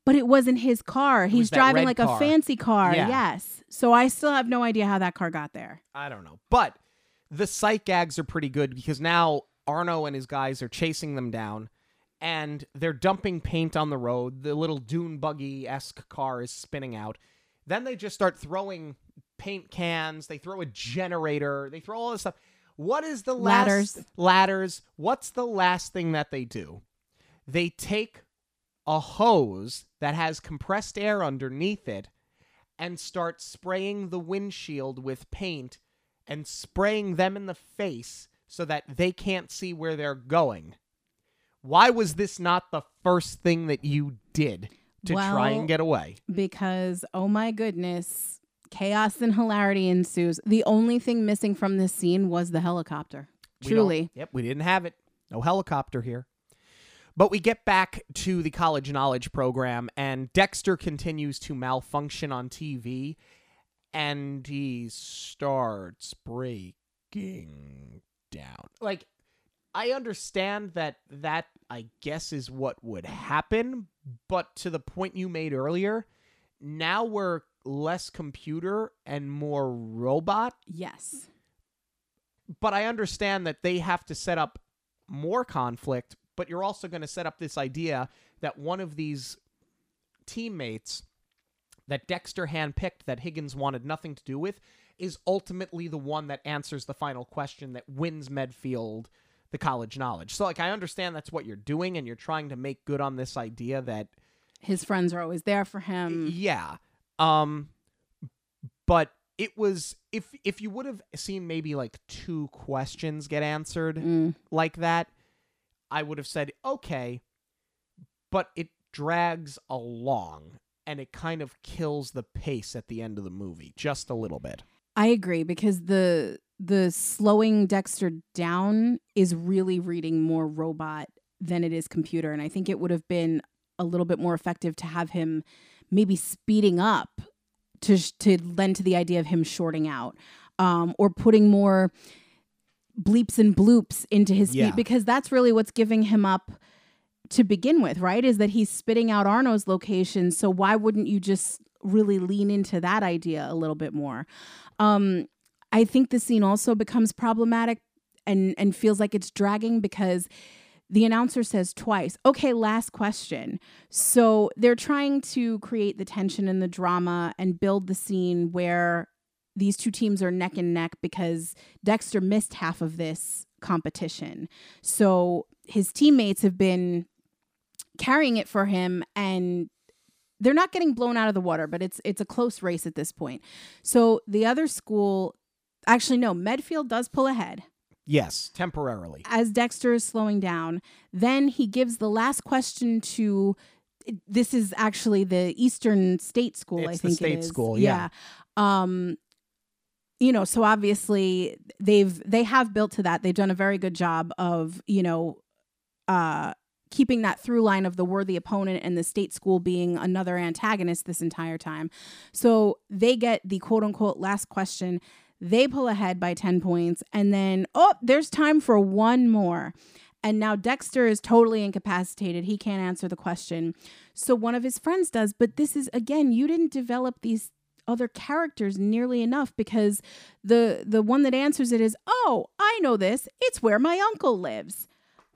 But it wasn't his car. He's driving like car. a fancy car. Yeah. Yes. So I still have no idea how that car got there. I don't know. But the sight gags are pretty good because now Arno and his guys are chasing them down and they're dumping paint on the road. The little dune buggy esque car is spinning out. Then they just start throwing paint cans. They throw a generator. They throw all this stuff. What is the last Ladders. ladders? What's the last thing that they do? They take a hose that has compressed air underneath it and start spraying the windshield with paint and spraying them in the face so that they can't see where they're going. Why was this not the first thing that you did to try and get away? Because oh my goodness, chaos and hilarity ensues. The only thing missing from this scene was the helicopter. We Truly. Yep, we didn't have it. No helicopter here. But we get back to the college knowledge program, and Dexter continues to malfunction on TV, and he starts breaking down. Like, I understand that that, I guess, is what would happen, but to the point you made earlier, now we're less computer and more robot. Yes. But I understand that they have to set up more conflict, but you're also going to set up this idea that one of these teammates that Dexter handpicked that Higgins wanted nothing to do with is ultimately the one that answers the final question that wins Medfield the college knowledge. So like I understand that's what you're doing and you're trying to make good on this idea that His friends are always there for him. yeah. Um but it was if if you would have seen maybe like two questions get answered Mm. like that, I would have said okay, but it drags along and it kind of kills the pace at the end of the movie just a little bit. I agree because the the slowing Dexter down is really reading more robot than it is computer and I think it would have been a little bit more effective to have him maybe speeding up to sh- to lend to the idea of him shorting out um, or putting more bleeps and bloops into his speed Yeah. because that's really what's giving him up to begin with, right? Is that he's spitting out Arno's location. So why wouldn't you just really lean into that idea a little bit more? Um, I think the scene also becomes problematic and and feels like it's dragging because the announcer says twice, okay, last question. So they're trying to create the tension and the drama and build the scene where these two teams are neck and neck because Dexter missed half of this competition. So his teammates have been carrying it for him and they're not getting blown out of the water, but it's it's a close race at this point. So the other school actually no, Medfield does pull ahead Yes, temporarily. as Dexter is slowing down. Then he gives the last question to this is actually the Eastern State School, I It's the think state it is. school, yeah. yeah. Um you know, so obviously they've they have built to that. They've done a very good job of, you know, uh keeping that through line of the worthy opponent and the state school being another antagonist this entire time. So they get the quote unquote last question. They pull ahead by 10 points. And then, oh, there's time for one more. And now Dexter is totally incapacitated. He can't answer the question. So one of his friends does. But this is, again, you didn't develop these other characters nearly enough because the the one that answers it is oh i know this it's where my uncle lives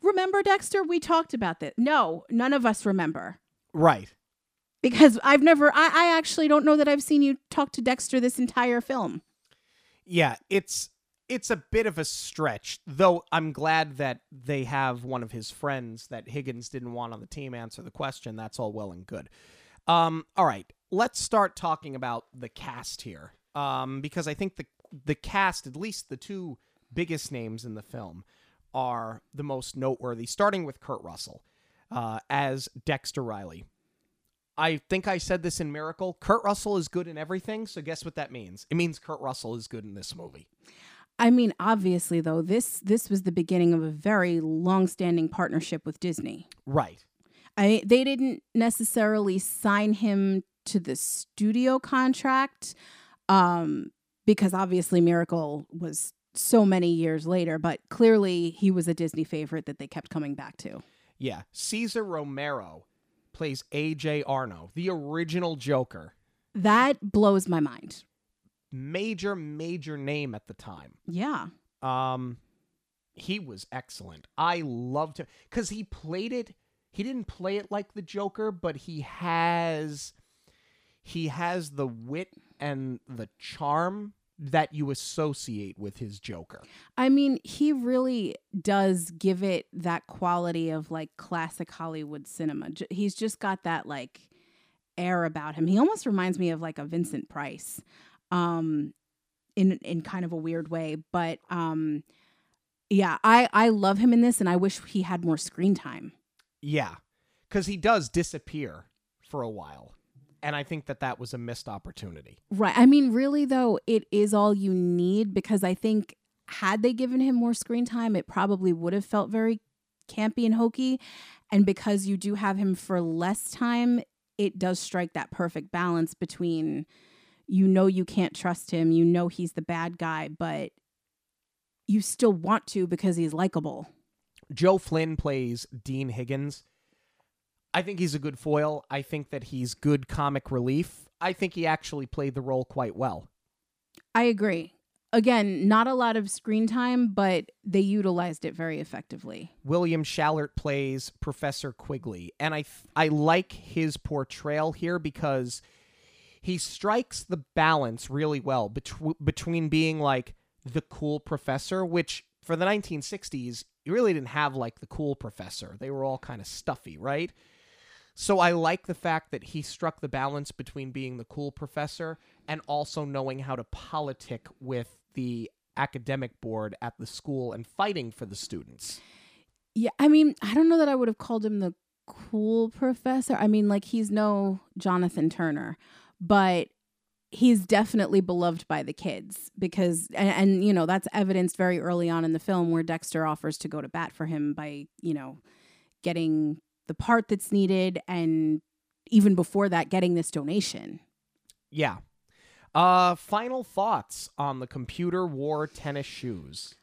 remember dexter we talked about this no none of us remember Right. because i've never I, I actually don't know that i've seen you talk to dexter this entire film Yeah, it's it's a bit of a stretch, though I'm glad that they have one of his friends that Higgins didn't want on the team answer the question. That's all well and good. Um, all right, let's start talking about the cast here, um, because I think the the cast, at least the two biggest names in the film, are the most noteworthy. Starting with Kurt Russell uh, as Dexter Riley. I think I said this in Miracle. Kurt Russell is good in everything, so guess what that means? It means Kurt Russell is good in this movie. i mean obviously though this this was the beginning of a very long-standing partnership with disney Right. I they didn't necessarily sign him to the studio contract um because obviously Miracle was so many years later, but clearly he was a Disney favorite that they kept coming back to. Yeah. Cesar Romero plays AJ Arno, the original Joker. That blows my mind. Major, major name at the time. Yeah. Um, he was excellent. I loved him because he played it. He didn't play it like the Joker, but he has he has the wit and the charm that you associate with his Joker. I mean, he really does give it that quality of like classic Hollywood cinema. J- He's just got that like air about him. He almost reminds me of like a Vincent Price. Um in in kind of a weird way, but um yeah, I I love him in this and I wish he had more screen time. Yeah, because he does disappear for a while, and I think that that was a missed opportunity. Right. I mean, really though, it is all you need because I think had they given him more screen time, it probably would have felt very campy and hokey. And because you do have him for less time, it does strike that perfect balance between you know you can't trust him, you know he's the bad guy, but you still want to because he's likable. Joe Flynn plays Dean Higgins. I think he's a good foil. I think that he's good comic relief. I think he actually played the role quite well. I agree. Again, not a lot of screen time, but they utilized it very effectively. William Schallert plays Professor Quigley, and I th- I like his portrayal here because he strikes the balance really well betw- between being like the cool professor, which for the 1960s you really didn't have like the cool professor. They were all kind of stuffy, right? So I like the fact that he struck the balance between being the cool professor and also knowing how to politic with the academic board at the school and fighting for the students. Yeah, I mean, I don't know that I would have called him the cool professor. I mean, like he's no Jonathan Turner, but he's definitely beloved by the kids because and, and, you know that's evidenced very early on in the film where dexter offers to go to bat for him by you know getting the part that's needed and even before that getting this donation Yeah. Uh final thoughts on the computer wore tennis shoes.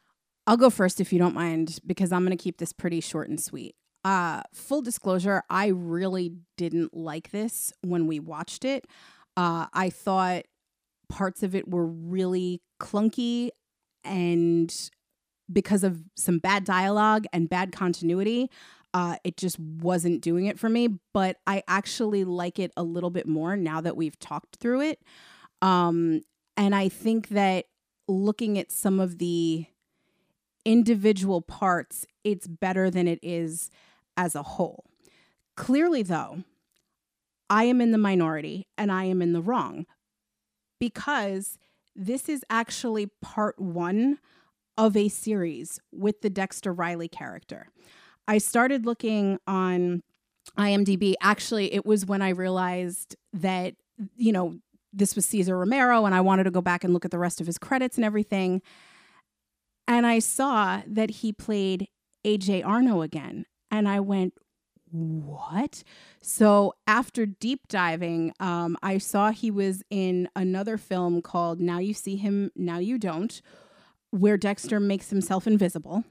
I'll go first if you don't mind, because I'm going to keep this pretty short and sweet. Uh, full disclosure, I really didn't like this when we watched it. Uh, I thought parts of it were really clunky, and because of some bad dialogue and bad continuity, uh, it just wasn't doing it for me. But I actually like it a little bit more now that we've talked through it. Um, and I think that looking at some of the individual parts, it's better than it is as a whole. Clearly, though, I am in the minority and I am in the wrong because this is actually part one of a series with the Dexter Riley character. I started looking on IMDb. Actually, it was when I realized that, you know, this was Cesar Romero and I wanted to go back and look at the rest of his credits and everything. And I saw that he played AJ Arno again. And I went, what? So after deep diving, um, I saw he was in another film called Now You See Him, Now You Don't, where Dexter makes himself invisible.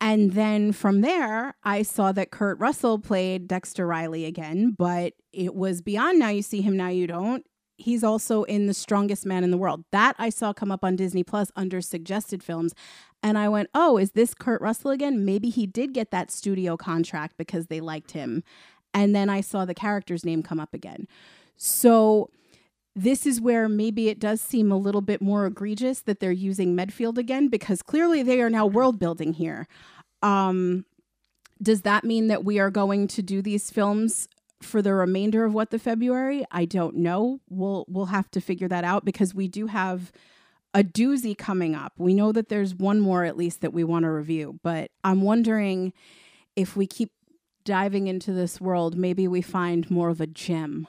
And then from there, I saw that Kurt Russell played Dexter Riley again, but it was beyond Now You See Him, Now You Don't. He's also in The Strongest Man in the World. That I saw come up on Disney Plus under suggested films. And I went, oh, is this Kurt Russell again? Maybe he did get that studio contract because they liked him. And then I saw the character's name come up again. So this is where maybe it does seem a little bit more egregious that they're using Medfield again because clearly they are now world building here. Um, does that mean that we are going to do these films for the remainder of what the February? I don't know. We'll we'll have to figure that out because we do have a doozy coming up. We know that there's one more at least that we want to review, but I'm wondering if we keep diving into this world, maybe we find more of a gem.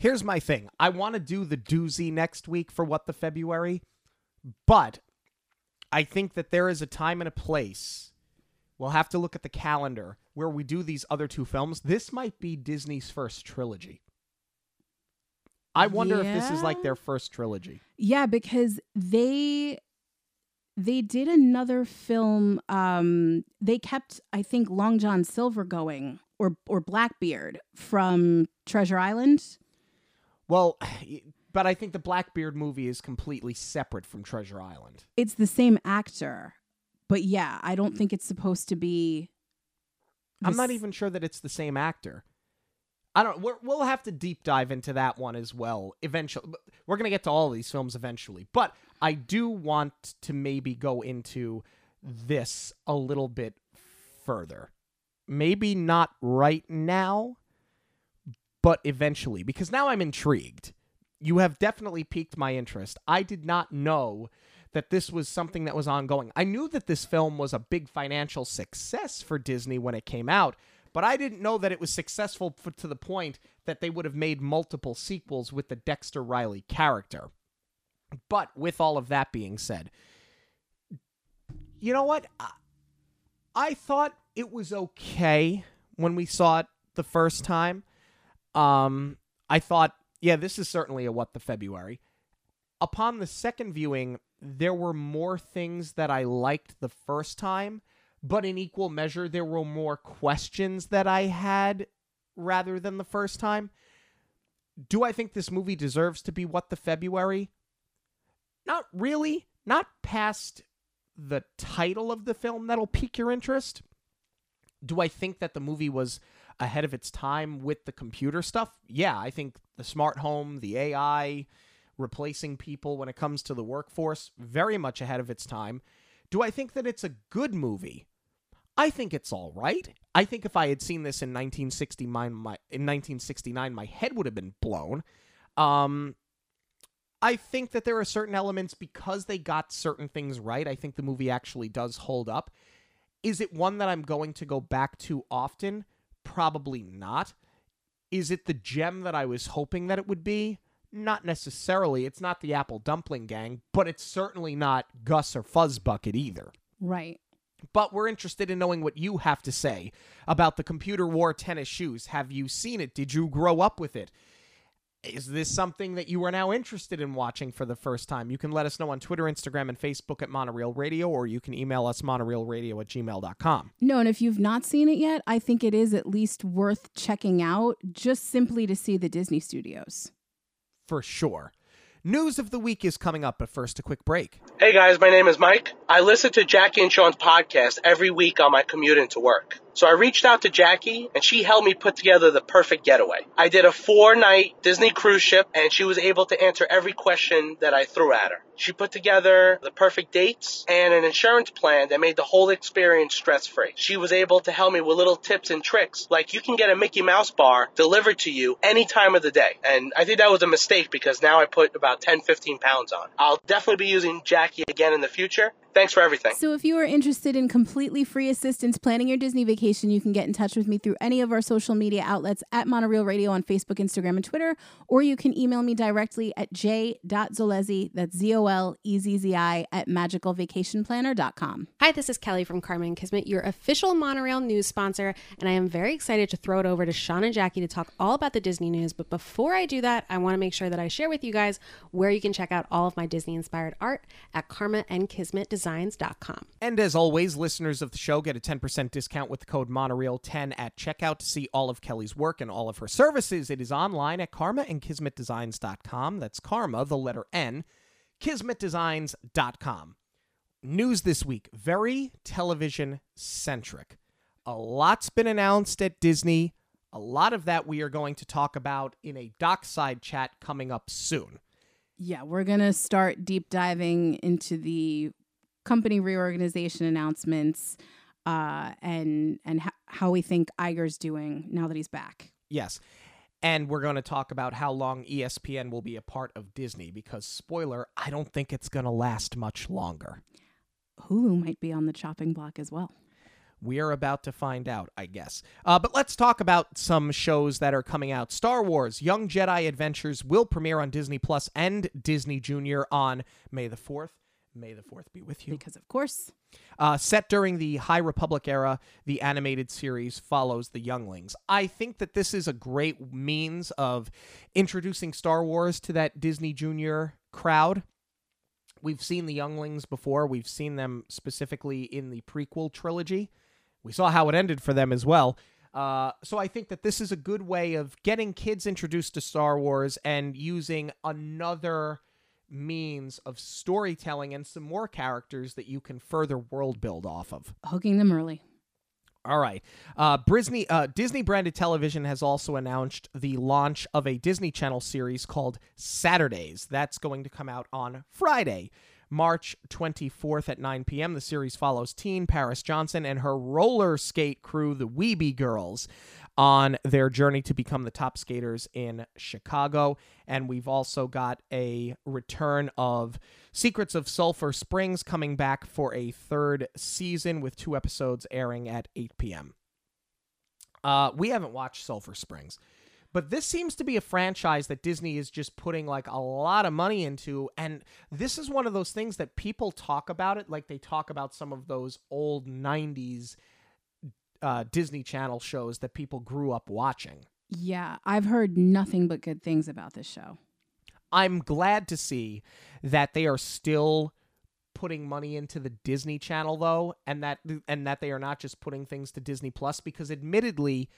Here's my thing. I want to do the doozy next week for what the February, but I think that there is a time and a place. We'll have to look at the calendar where we do these other two films. This might be Disney's first trilogy. I wonder if this is like their first trilogy. Yeah, because they they did another film. Um, they kept, I think, Long John Silver going, or or Blackbeard from Treasure Island. Well, but I think the Blackbeard movie is completely separate from Treasure Island. It's the same actor, but yeah, I don't think it's supposed to be. I'm not even sure that it's the same actor. I don't. We're, we'll have to deep dive into that one as well. Eventually, we're gonna get to all of these films eventually. But I do want to maybe go into this a little bit further. Maybe not right now, but eventually, because now I'm intrigued. You have definitely piqued my interest. I did not know that this was something that was ongoing. I knew that this film was a big financial success for Disney when it came out, but I didn't know that it was successful f- to the point that they would have made multiple sequels with the Dexter Riley character. But with all of that being said, you know what? I, I thought it was okay when we saw it the first time. Um, I thought, yeah, this is certainly a what the February. Upon the second viewing, there were more things that I liked the first time, but in equal measure, there were more questions that I had rather than the first time. Do I think this movie deserves to be what the February? Not really. Not past the title of the film that'll pique your interest. Do I think that the movie was ahead of its time with the computer stuff? Yeah, I think the smart home, the AI, replacing people when it comes to the workforce, very much ahead of its time. Do I think that it's a good movie? I think it's all right. I think if I had seen this in 1969, my, in 1969, my head would have been blown. Um, I think that there are certain elements because they got certain things right. I think the movie actually does hold up. Is it one that I'm going to go back to often? Probably not. Is it the gem that I was hoping that it would be? Not necessarily. It's not the Apple Dumpling Gang, but it's certainly not Gus or Fuzzbucket either. Right. But we're interested in knowing what you have to say about the computer wore tennis shoes. Have you seen it? Did you grow up with it? Is this something that you are now interested in watching for the first time? You can let us know on Twitter, Instagram, and Facebook at Monorail Radio, or you can email us monorailradio at gmail.com. No, and if you've not seen it yet, I think it is at least worth checking out just simply to see the Disney studios. For sure. News of the week is coming up, but first, a quick break. Hey guys, my name is Mike. I listen to Jackie and Sean's podcast every week on my commute into work. So I reached out to Jackie and she helped me put together the perfect getaway. I did a four night Disney cruise ship and she was able to answer every question that I threw at her. She put together the perfect dates and an insurance plan that made the whole experience stress free. She was able to help me with little tips and tricks like you can get a Mickey Mouse bar delivered to you any time of the day. And I think that was a mistake because now I put about 10, 15 pounds on. I'll definitely be using Jackie again in the future. Thanks for everything. So, if you are interested in completely free assistance planning your Disney vacation, you can get in touch with me through any of our social media outlets at Monorail Radio on Facebook, Instagram, and Twitter, or you can email me directly at j.zolezzi, that's Z O L E Z Z I, at magicalvacationplanner.com. Hi, this is Kelly from Karma and Kismet, your official Monorail news sponsor, and I am very excited to throw it over to Sean and Jackie to talk all about the Disney news. But before I do that, I want to make sure that I share with you guys where you can check out all of my Disney inspired art at Karma and Kismet designs.com. And as always, listeners of the show get a 10% discount with the code Monorail10 at checkout to see all of Kelly's work and all of her services. It is online at karmaandkismetdesigns.com. That's karma, the letter N, kismetdesigns.com. News this week, very television centric. A lot's been announced at Disney. A lot of that we are going to talk about in a dockside chat coming up soon. Yeah, we're going to start deep diving into the company reorganization announcements uh, and and h- how we think Iger's doing now that he's back. Yes. And we're going to talk about how long ESPN will be a part of Disney because, spoiler, I don't think it's going to last much longer. Hulu might be on the chopping block as well. We are about to find out, I guess. Uh, but let's talk about some shows that are coming out. Star Wars Young Jedi Adventures will premiere on Disney Plus and Disney Junior on May the 4th. May the 4th be with you. Because, of course, Uh, set during the High Republic era, the animated series follows the younglings. I think that this is a great means of introducing Star Wars to that Disney Junior crowd. We've seen the younglings before, we've seen them specifically in the prequel trilogy. We saw how it ended for them as well. Uh, so I think that this is a good way of getting kids introduced to Star Wars and using another means of storytelling and some more characters that you can further world build off of. hooking them early. All right. Uh, Disney, uh, Disney branded television has also announced the launch of a Disney Channel series called Saturdays. That's going to come out on Friday, March 24th at 9 p.m. The series follows teen Paris Johnson and her roller skate crew, the Weeby Girls, on their journey to become the top skaters in Chicago. And we've also got a return of Secrets of Sulphur Springs coming back for a third season with two episodes airing at 8 p.m. Uh, we haven't watched Sulphur Springs, but this seems to be a franchise that Disney is just putting like a lot of money into. And this is one of those things that people talk about it like they talk about some of those old 90s uh, Disney Channel shows that people grew up watching. Yeah, I've heard nothing but good things about this show. I'm glad to see that they are still putting money into the Disney Channel though and that and that they are not just putting things to Disney Plus because admittedly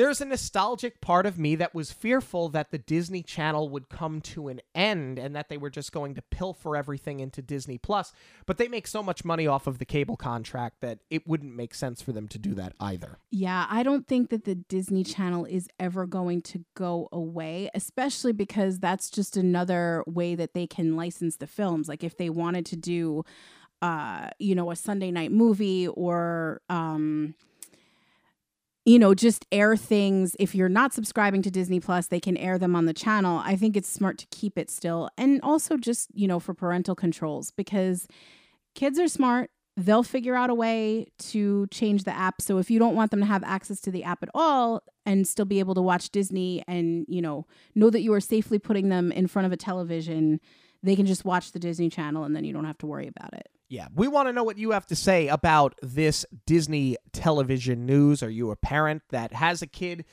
there's a nostalgic part of me that was fearful that the Disney Channel would come to an end and that they were just going to pilfer everything into Disney Plus. But they make so much money off of the cable contract that it wouldn't make sense for them to do that either. Yeah, I don't think that the Disney Channel is ever going to go away, especially because that's just another way that they can license the films. Like if they wanted to do, uh, you know, a Sunday night movie or, um, you know, just air things. If you're not subscribing to Disney Plus, they can air them on the channel. I think it's smart to keep it still. And also just, you know, for parental controls because kids are smart. They'll figure out a way to change the app. So if you don't want them to have access to the app at all and still be able to watch Disney and, you know, know that you are safely putting them in front of a television, they can just watch the Disney Channel and then you don't have to worry about it. Yeah, we want to know what you have to say about this Disney television news. Are you a parent that has a kid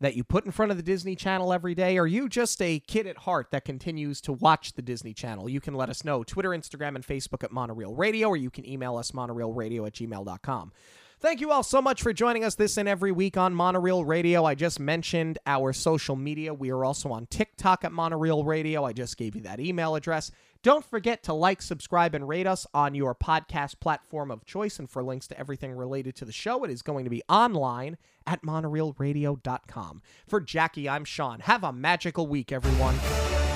that you put in front of the Disney Channel every day? Are you just a kid at heart that continues to watch the Disney Channel? You can let us know. Twitter, Instagram, and Facebook at Monorail Radio, or you can email us monorailradio at gmail.com. Thank you all so much for joining us this and every week on Monorail Radio. I just mentioned our social media. We are also on TikTok at Monorail Radio. I just gave you that email address. Don't forget to like, subscribe, and rate us on your podcast platform of choice. And for links to everything related to the show, it is going to be online at monorailradio.com. For Jackie, I'm Sean. Have a magical week, everyone.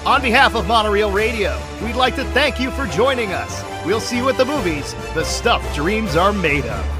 On behalf of Monorail Radio, we'd like to thank you for joining us. We'll see you at the movies, the stuff dreams are made of.